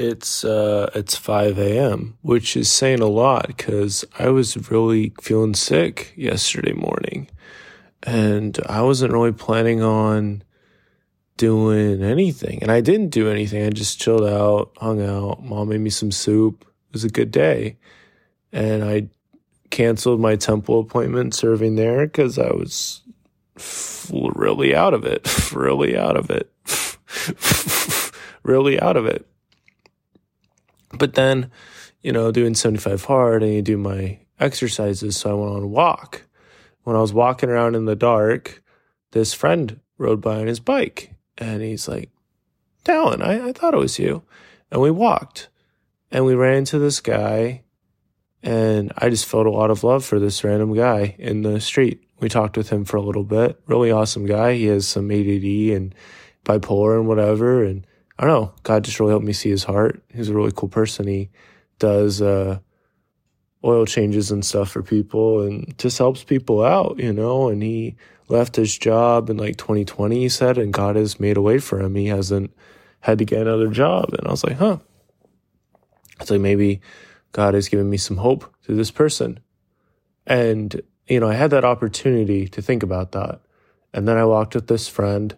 it's uh, it's 5 a.m., which is saying a lot because I was really feeling sick yesterday morning, and I wasn't really planning on doing anything, and I didn't do anything. I just chilled out, hung out. Mom made me some soup. It was a good day, and I canceled my temple appointment serving there because I was really out of it, really out of it, really out of it. But then, you know, doing 75 hard and you do my exercises. So I went on a walk. When I was walking around in the dark, this friend rode by on his bike and he's like, Dallin, I, I thought it was you. And we walked and we ran into this guy and I just felt a lot of love for this random guy in the street. We talked with him for a little bit. Really awesome guy. He has some ADD and bipolar and whatever. And I don't know. God just really helped me see his heart. He's a really cool person. He does uh, oil changes and stuff for people and just helps people out, you know. And he left his job in like 2020, he said, and God has made a way for him. He hasn't had to get another job. And I was like, huh. It's like maybe God has given me some hope through this person. And, you know, I had that opportunity to think about that. And then I walked with this friend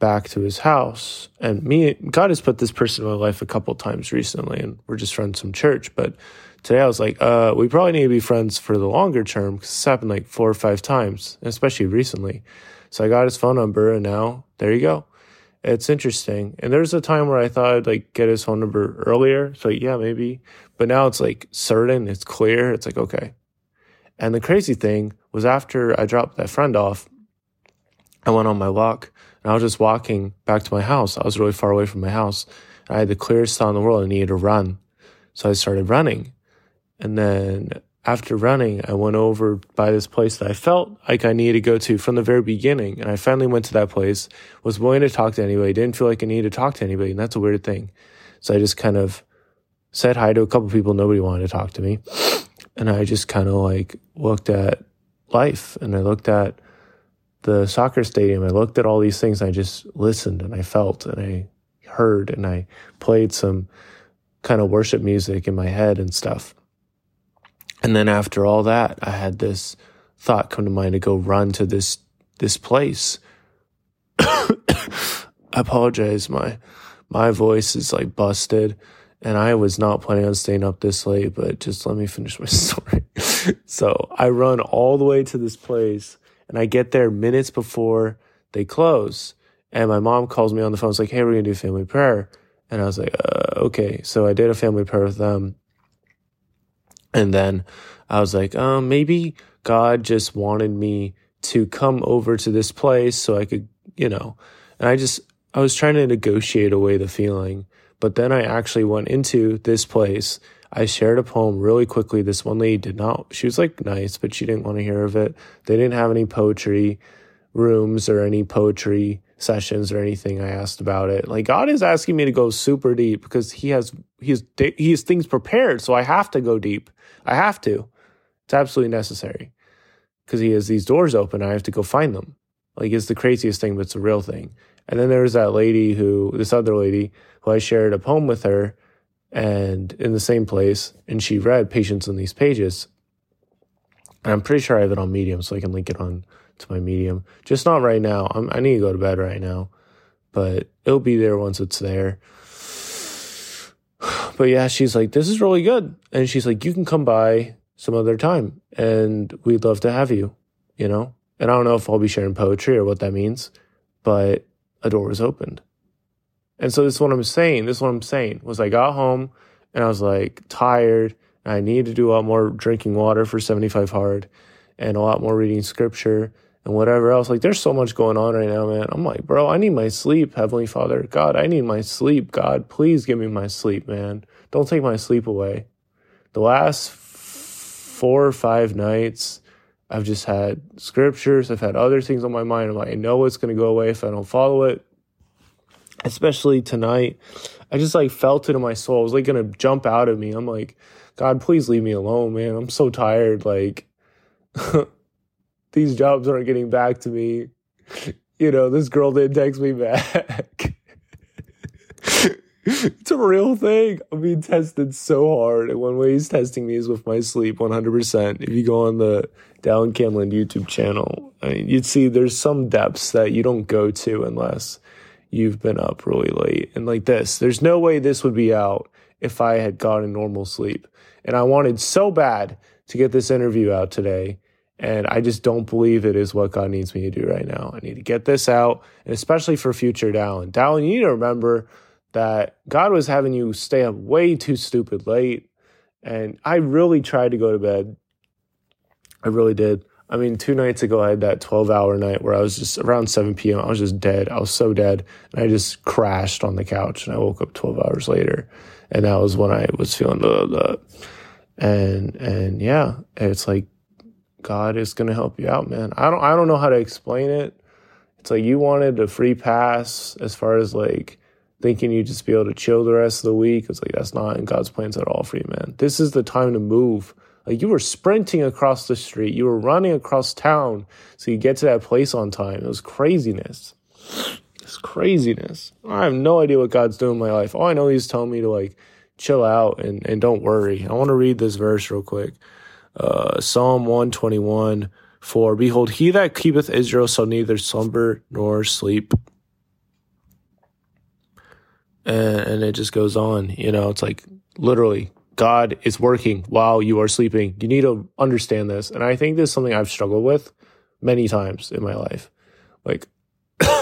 back to his house. And me, God has put this person in my life a couple times recently, and we're just friends from church. But today I was like, uh, we probably need to be friends for the longer term because it's happened like four or five times, especially recently. So I got his phone number, and now there you go. It's interesting. And there's a time where I thought I'd like get his phone number earlier. So yeah, maybe. But now it's like certain, it's clear. It's like, okay. And the crazy thing was after I dropped that friend off, I went on my walk and I was just walking back to my house. I was really far away from my house. I had the clearest thought in the world. I needed to run. So I started running. And then after running, I went over by this place that I felt like I needed to go to from the very beginning. And I finally went to that place, was willing to talk to anybody, didn't feel like I needed to talk to anybody. And that's a weird thing. So I just kind of said hi to a couple people. Nobody wanted to talk to me. And I just kind of like looked at life and I looked at the soccer stadium, I looked at all these things. I just listened and I felt and I heard and I played some kind of worship music in my head and stuff. And then after all that, I had this thought come to mind to go run to this this place. I apologize, my my voice is like busted, and I was not planning on staying up this late, but just let me finish my story. so I run all the way to this place and I get there minutes before they close. And my mom calls me on the phone. It's like, hey, we're going to do family prayer. And I was like, uh, okay. So I did a family prayer with them. And then I was like, um, maybe God just wanted me to come over to this place so I could, you know, and I just, I was trying to negotiate away the feeling. But then I actually went into this place I shared a poem really quickly. This one lady did not, she was like nice, but she didn't want to hear of it. They didn't have any poetry rooms or any poetry sessions or anything. I asked about it. Like God is asking me to go super deep because he has, he's, he has things prepared. So I have to go deep. I have to. It's absolutely necessary because he has these doors open. I have to go find them. Like it's the craziest thing, but it's a real thing. And then there was that lady who, this other lady who I shared a poem with her and in the same place, and she read Patience in These Pages. And I'm pretty sure I have it on Medium, so I can link it on to my Medium. Just not right now. I'm, I need to go to bed right now, but it'll be there once it's there. But yeah, she's like, this is really good. And she's like, you can come by some other time and we'd love to have you, you know? And I don't know if I'll be sharing poetry or what that means, but a door was opened. And so this is what I'm saying. This is what I'm saying was I got home and I was like tired. And I needed to do a lot more drinking water for 75 hard and a lot more reading scripture and whatever else. Like there's so much going on right now, man. I'm like, bro, I need my sleep, Heavenly Father. God, I need my sleep. God, please give me my sleep, man. Don't take my sleep away. The last four or five nights, I've just had scriptures. I've had other things on my mind. I'm like, I know it's going to go away if I don't follow it especially tonight. I just like felt it in my soul. It was like gonna jump out of me. I'm like, God, please leave me alone, man. I'm so tired. Like, these jobs aren't getting back to me. You know, this girl didn't text me back. it's a real thing. I'm being tested so hard. And one way he's testing me is with my sleep 100%. If you go on the Dallin Candland YouTube channel, I mean, you'd see there's some depths that you don't go to unless you've been up really late. And like this, there's no way this would be out if I had gotten normal sleep. And I wanted so bad to get this interview out today. And I just don't believe it is what God needs me to do right now. I need to get this out, and especially for future Dallin. Dallin, you need to remember that God was having you stay up way too stupid late. And I really tried to go to bed. I really did. I mean, two nights ago, I had that 12 hour night where I was just around 7 p.m. I was just dead. I was so dead. And I just crashed on the couch and I woke up 12 hours later. And that was when I was feeling the, the and, and yeah, it's like God is going to help you out, man. I don't, I don't know how to explain it. It's like you wanted a free pass as far as like, thinking you just be able to chill the rest of the week. It's like that's not in God's plans at all for you, man. This is the time to move. Like you were sprinting across the street, you were running across town so you get to that place on time. It was craziness. It's craziness. I have no idea what God's doing in my life. All I know He's telling me to like chill out and, and don't worry. I want to read this verse real quick. Uh, Psalm 121 4 Behold, he that keepeth Israel shall neither slumber nor sleep and, and it just goes on. You know, it's like literally God is working while you are sleeping. You need to understand this. And I think this is something I've struggled with many times in my life. Like,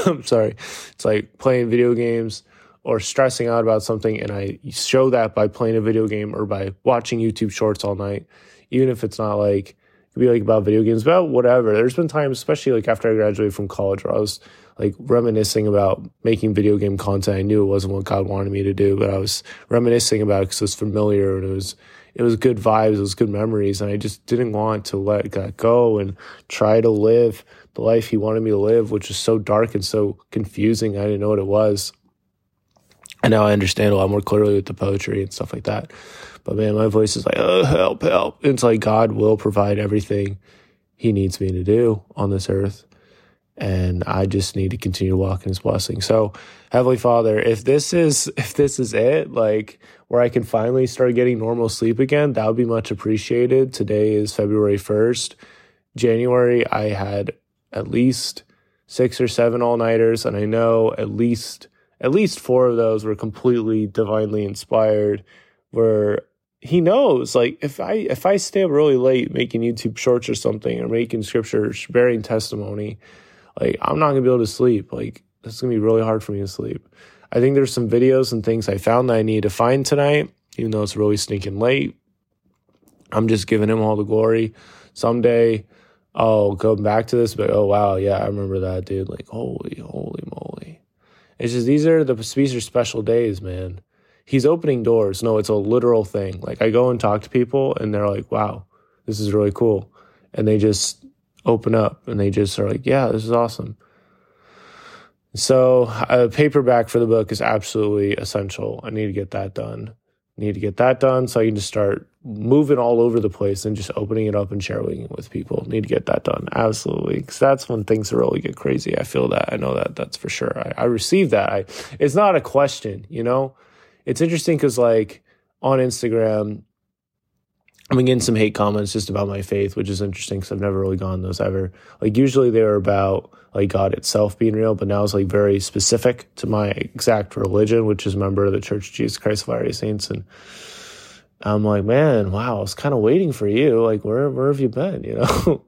I'm sorry, it's like playing video games or stressing out about something. And I show that by playing a video game or by watching YouTube shorts all night, even if it's not like, it could be like about video games, about whatever. There's been times, especially like after I graduated from college, where I was like reminiscing about making video game content. I knew it wasn't what God wanted me to do, but I was reminiscing about it because it was familiar and it was it was good vibes, it was good memories, and I just didn't want to let God go and try to live the life He wanted me to live, which was so dark and so confusing. I didn't know what it was. And now I understand a lot more clearly with the poetry and stuff like that. But man, my voice is like, oh, help, help. It's like God will provide everything He needs me to do on this earth and I just need to continue to walk in his blessing. So, Heavenly Father, if this is if this is it, like where I can finally start getting normal sleep again, that would be much appreciated. Today is February 1st. January I had at least 6 or 7 all-nighters and I know at least at least 4 of those were completely divinely inspired where he knows like if I if I stay up really late making YouTube shorts or something or making scriptures bearing testimony, like I'm not gonna be able to sleep. Like it's gonna be really hard for me to sleep. I think there's some videos and things I found that I need to find tonight, even though it's really sneaking late. I'm just giving him all the glory. Someday I'll go back to this, but oh wow, yeah, I remember that dude. Like holy, holy moly. It's just these are the these are special days, man. He's opening doors. No, it's a literal thing. Like I go and talk to people and they're like, wow, this is really cool. And they just open up and they just are like, yeah, this is awesome. So a paperback for the book is absolutely essential. I need to get that done. I need to get that done so I can just start moving all over the place and just opening it up and sharing it with people. Need to get that done. Absolutely. Because that's when things really get crazy. I feel that. I know that. That's for sure. I, I that. I, it's not a question, you know? It's interesting because, like, on Instagram, I've been getting some hate comments just about my faith, which is interesting because I've never really gone those ever. Like usually they were about like God itself being real, but now it's like very specific to my exact religion, which is a member of the Church of Jesus Christ of Latter-day Saints. And I'm like, man, wow, I was kind of waiting for you. Like, where where have you been? You know,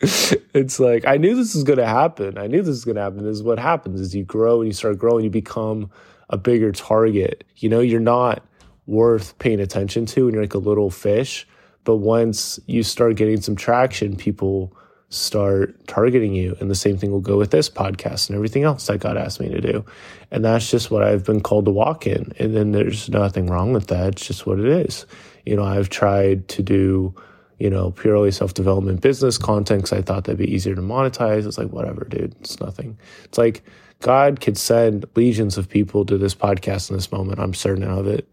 it's like I knew this was going to happen. I knew this was going to happen. This is what happens: is you grow and you start growing, you become a bigger target. You know, you're not worth paying attention to and you're like a little fish. But once you start getting some traction, people start targeting you. And the same thing will go with this podcast and everything else that God asked me to do. And that's just what I've been called to walk in. And then there's nothing wrong with that. It's just what it is. You know, I've tried to do, you know, purely self development business content because I thought that'd be easier to monetize. It's like, whatever, dude. It's nothing. It's like God could send legions of people to this podcast in this moment. I'm certain of it.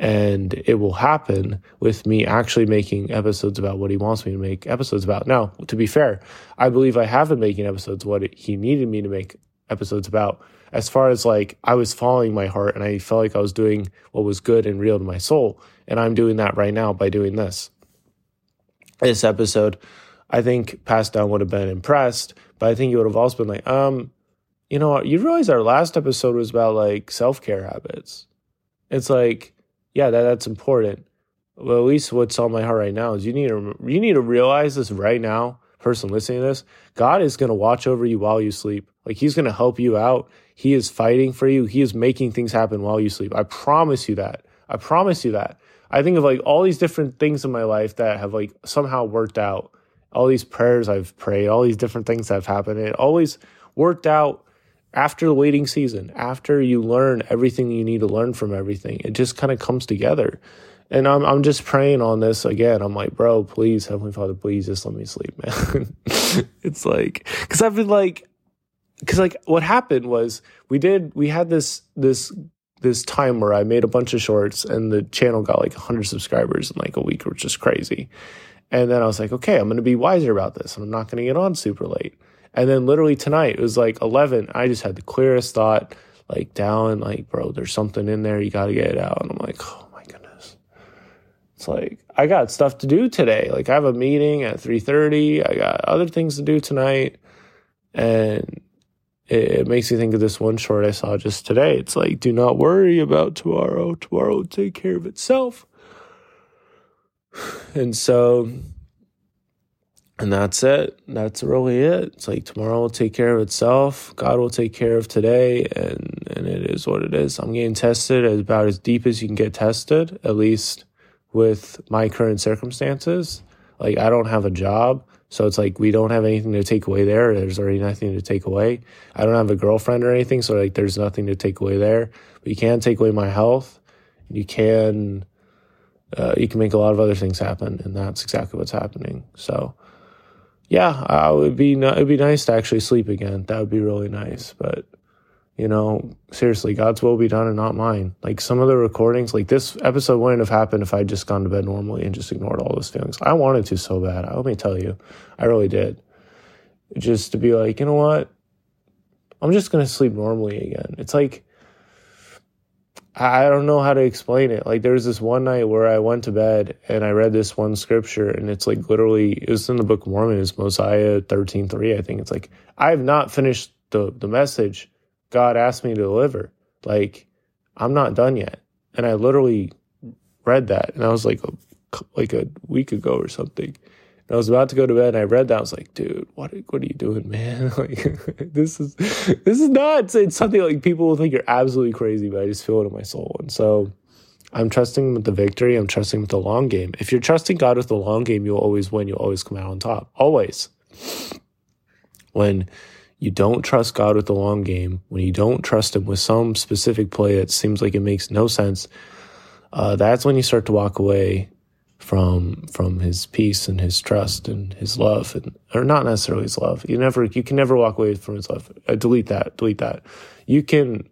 And it will happen with me actually making episodes about what he wants me to make episodes about. Now, to be fair, I believe I have been making episodes what he needed me to make episodes about. as far as like I was following my heart and I felt like I was doing what was good and real to my soul. And I'm doing that right now by doing this. This episode, I think past Dallin would have been impressed, but I think he would have also been like, um, you know? You realize our last episode was about like self care habits. It's like, yeah, that, that's important. Well, at least what's on my heart right now is you need to you need to realize this right now, person listening to this. God is going to watch over you while you sleep. Like He's going to help you out. He is fighting for you. He is making things happen while you sleep. I promise you that. I promise you that. I think of like all these different things in my life that have like somehow worked out. All these prayers I've prayed, all these different things that have happened. It always worked out after the waiting season, after you learn everything you need to learn from everything. It just kind of comes together. And I'm I'm just praying on this again. I'm like, bro, please, Heavenly Father, please just let me sleep, man. it's like because I've been like, because like what happened was we did we had this this this time where I made a bunch of shorts and the channel got like 100 subscribers in like a week, which is crazy. And then I was like, okay, I'm going to be wiser about this and I'm not going to get on super late. And then literally tonight, it was like 11. I just had the clearest thought, like down, like, bro, there's something in there. You got to get it out. And I'm like, oh my goodness. It's like, I got stuff to do today. Like I have a meeting at 3.30. I got other things to do tonight. And it, it makes me think of this one short I saw just today. It's like, do not worry about tomorrow. Tomorrow will take care of itself. And so and that's it. That's really it. It's like tomorrow will take care of itself. God will take care of today, and and it is what it is. I'm getting tested about as deep as you can get tested, at least with my current circumstances. Like I don't have a job, so it's like we don't have anything to take away there. There's already nothing to take away. I don't have a girlfriend or anything, so like there's nothing to take away there. But you can take away my health. You can, uh, you can make a lot of other things happen, and that's exactly what's happening. So yeah, uh, it would be it would be nice to actually sleep again. That would be really nice. But you know, seriously, God's will be done and not mine. Like some of the recordings, like this episode wouldn't have happened if I'd just gone to bed normally and just ignored all those feelings. I wanted to so bad. Let me tell you, I really did. Just to be like, you know what? I'm just gonna sleep normally again. It's like I don't know how to explain it. Like there was this one night where I went to bed and I read this one scripture and it's like literally it was in the Book of Mormon, it's Mosiah thirteen three, I think. It's like I have not finished the the message God asked me to deliver. Like I'm not done yet. And I literally read that and I was like a, like a week ago or something. I was about to go to bed and I read that. I was like, dude, what, what are you doing, man? like, this is, this is not, it's something like people will think you're absolutely crazy, but I just feel it in my soul. And so I'm trusting with the victory. I'm trusting with the long game. If you're trusting God with the long game, you'll always win. You'll always come out on top. Always. When you don't trust God with the long game, when you don't trust Him with some specific play that seems like it makes no sense, uh, that's when you start to walk away from from his peace and his trust and his love and or not necessarily his love. You never you can never walk away from his love. Uh, delete that delete that. You can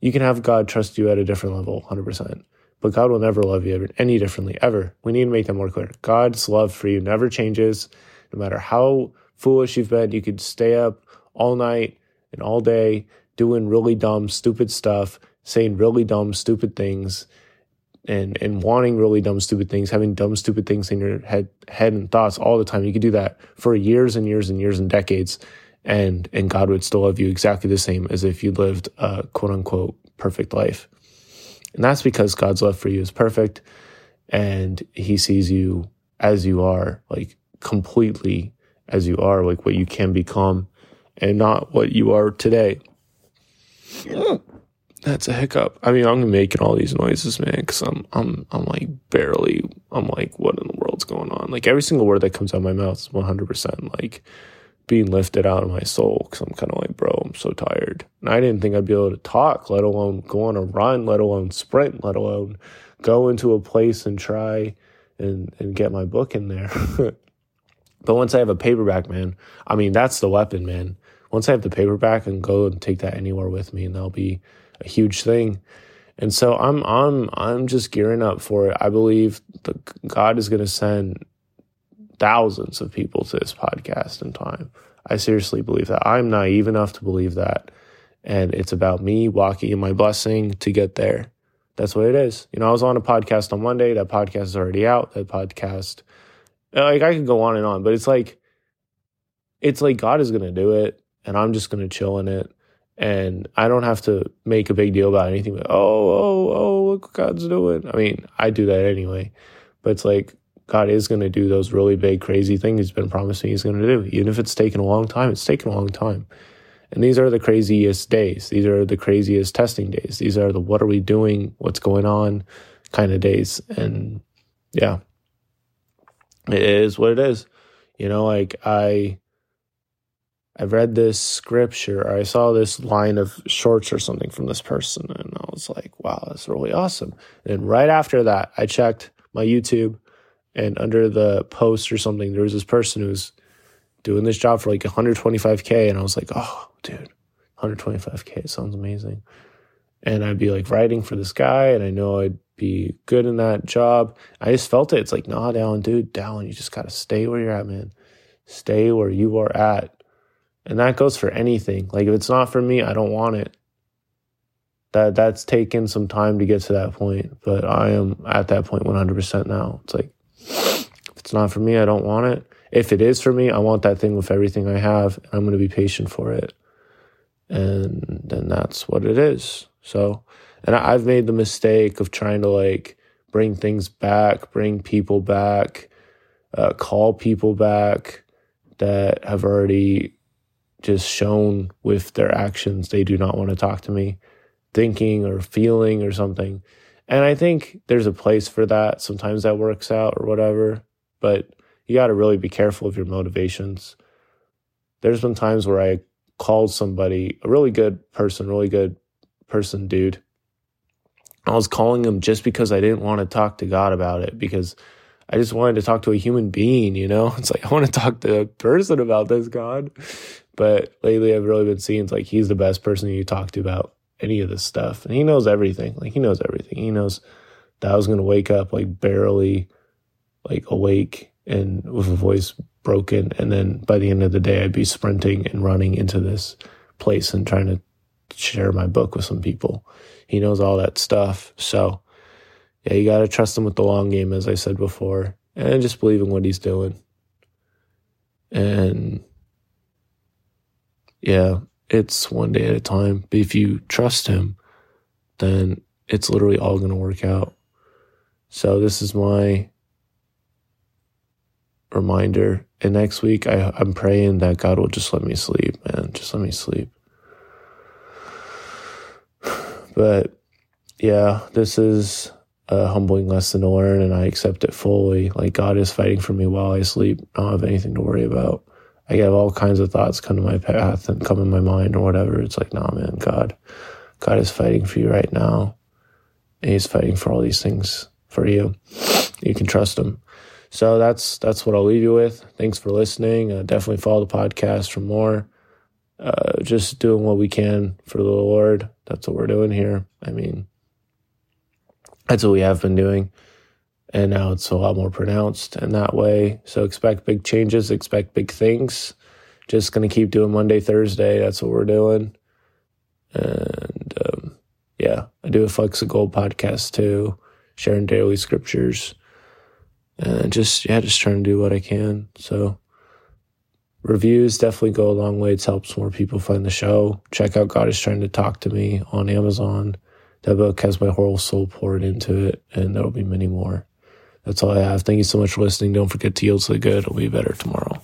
you can have god trust you at a different level 100% but god will never love you any differently ever. We need to make that more clear. God's love for you never changes. No matter how foolish you've been you could stay up all night and all day doing really dumb stupid stuff saying really dumb stupid things and and wanting really dumb stupid things having dumb stupid things in your head head and thoughts all the time. You could do that for years and years and years and decades and and god would still love you exactly the same as if you lived a quote unquote perfect life. And that's because god's love for you is perfect and he sees you as you are like completely as you are like what you can become and not what you are today that's a hiccup. I mean, I'm making all these noises, man, because I'm, I'm, I'm like barely, I'm like, what in the world's going on? Like every single word that comes out of my mouth is 100% like being lifted out of my soul. Because I'm kind of like, bro, I'm so tired. And I didn't think I'd be able to talk, let alone go on a run, let alone sprint, let alone go into a place and try and and get my book in there. but once I have a paperback, man, I mean, that's the weapon, man. Once I have the paperback and go and take that anywhere with me, and that'll be huge thing. And so I'm I'm I'm just gearing up for it. I believe that God is going to send thousands of people to this podcast in time. I seriously believe that. I'm naive enough to believe that. And it's about me walking in my blessing to get there. That's what it is. You know, I was on a podcast on Monday. That podcast is already out. That podcast, like, I could go on and on, but it's like, it's like God is going to do it, and I'm just going to chill in it. And I don't have to make a big deal about anything. Oh, oh, oh, look what God's doing. I mean, I do that anyway. But it's like, God is going to do those really big, crazy things He's been promising He's going to do. Even if it's taken a long time, it's taken a long time. And these are the craziest days. These are the craziest testing days. These are the what are we doing, what's going on kind of days. And yeah, it is what it is. You know, like I, I read this scripture, or I saw this line of shorts or something from this person, and I was like, wow, that's really awesome. And right after that, I checked my YouTube and under the post or something, there was this person who's doing this job for like 125k, and I was like, oh, dude, 125k sounds amazing. And I'd be like writing for this guy, and I know I'd be good in that job. I just felt it. It's like, nah, Dallin, dude, Dallin, you just gotta stay where you're at, man. Stay where you are at. And that goes for anything. Like if it's not for me, I don't want it. That that's taken some time to get to that point, but I am at that point 100% now. It's like if it's not for me, I don't want it. If it is for me, I want that thing with everything I have. I'm going to be patient for it. And then that's what it is. So, and I've made the mistake of trying to like bring things back, bring people back, uh, call people back that have already just shown with their actions they do not want to talk to me, thinking or feeling or something. And I think there's a place for that. Sometimes that works out or whatever, but you got to really be careful of your motivations. There's been times where I called somebody, a really good person, really good person, dude. I was calling him just because I didn't want to talk to God about it because I just wanted to talk to a human being, you know? It's like, I want to talk to a person about this, God. But lately I've really been seeing like he's the best person you talk to about any of this stuff. And he knows everything. Like he knows everything. He knows that I was going to wake up like barely like awake and with a voice broken. And then by the end of the day, I'd be sprinting and running into this place and trying to share my book with some people. He knows all that stuff. So yeah, you got to trust him with the long game, as I said before, and just believe in what he's doing. And yeah, it's one day at a time. But if you trust him, then it's literally all going to work out. So this is my reminder. And next week, I, I'm praying that God will just let me sleep, man. Just let me sleep. But yeah, this is a humbling lesson to learn, and I accept it fully. Like God is fighting for me while I sleep. I don't have anything to worry about. I get all kinds of thoughts come to my path and come in my mind or whatever. It's like, nah, man, God, God is fighting for you right now. And he's fighting for all these things for you. You can trust him. So that's that's what I'll leave you with. Thanks for listening. Uh, definitely follow the podcast for more. Uh, just doing what we can for the Lord. That's what we're doing here. I mean, that's what we have been doing and now it's a lot more pronounced in that way. So expect big changes, expect big things. Just going to keep doing Monday, Thursday. That's what we're doing. And um, yeah, I do a Flex of Gold podcast too, sharing daily scriptures. And just, yeah, just trying to do what I can. So reviews definitely go a long way. It helps more people find the show. Check out God is Trying to Talk to Me on Amazon. That book has my whole soul poured into it, and there'll be many more. That's all I have. Thank you so much for listening. Don't forget to yield to the good. It'll be better tomorrow.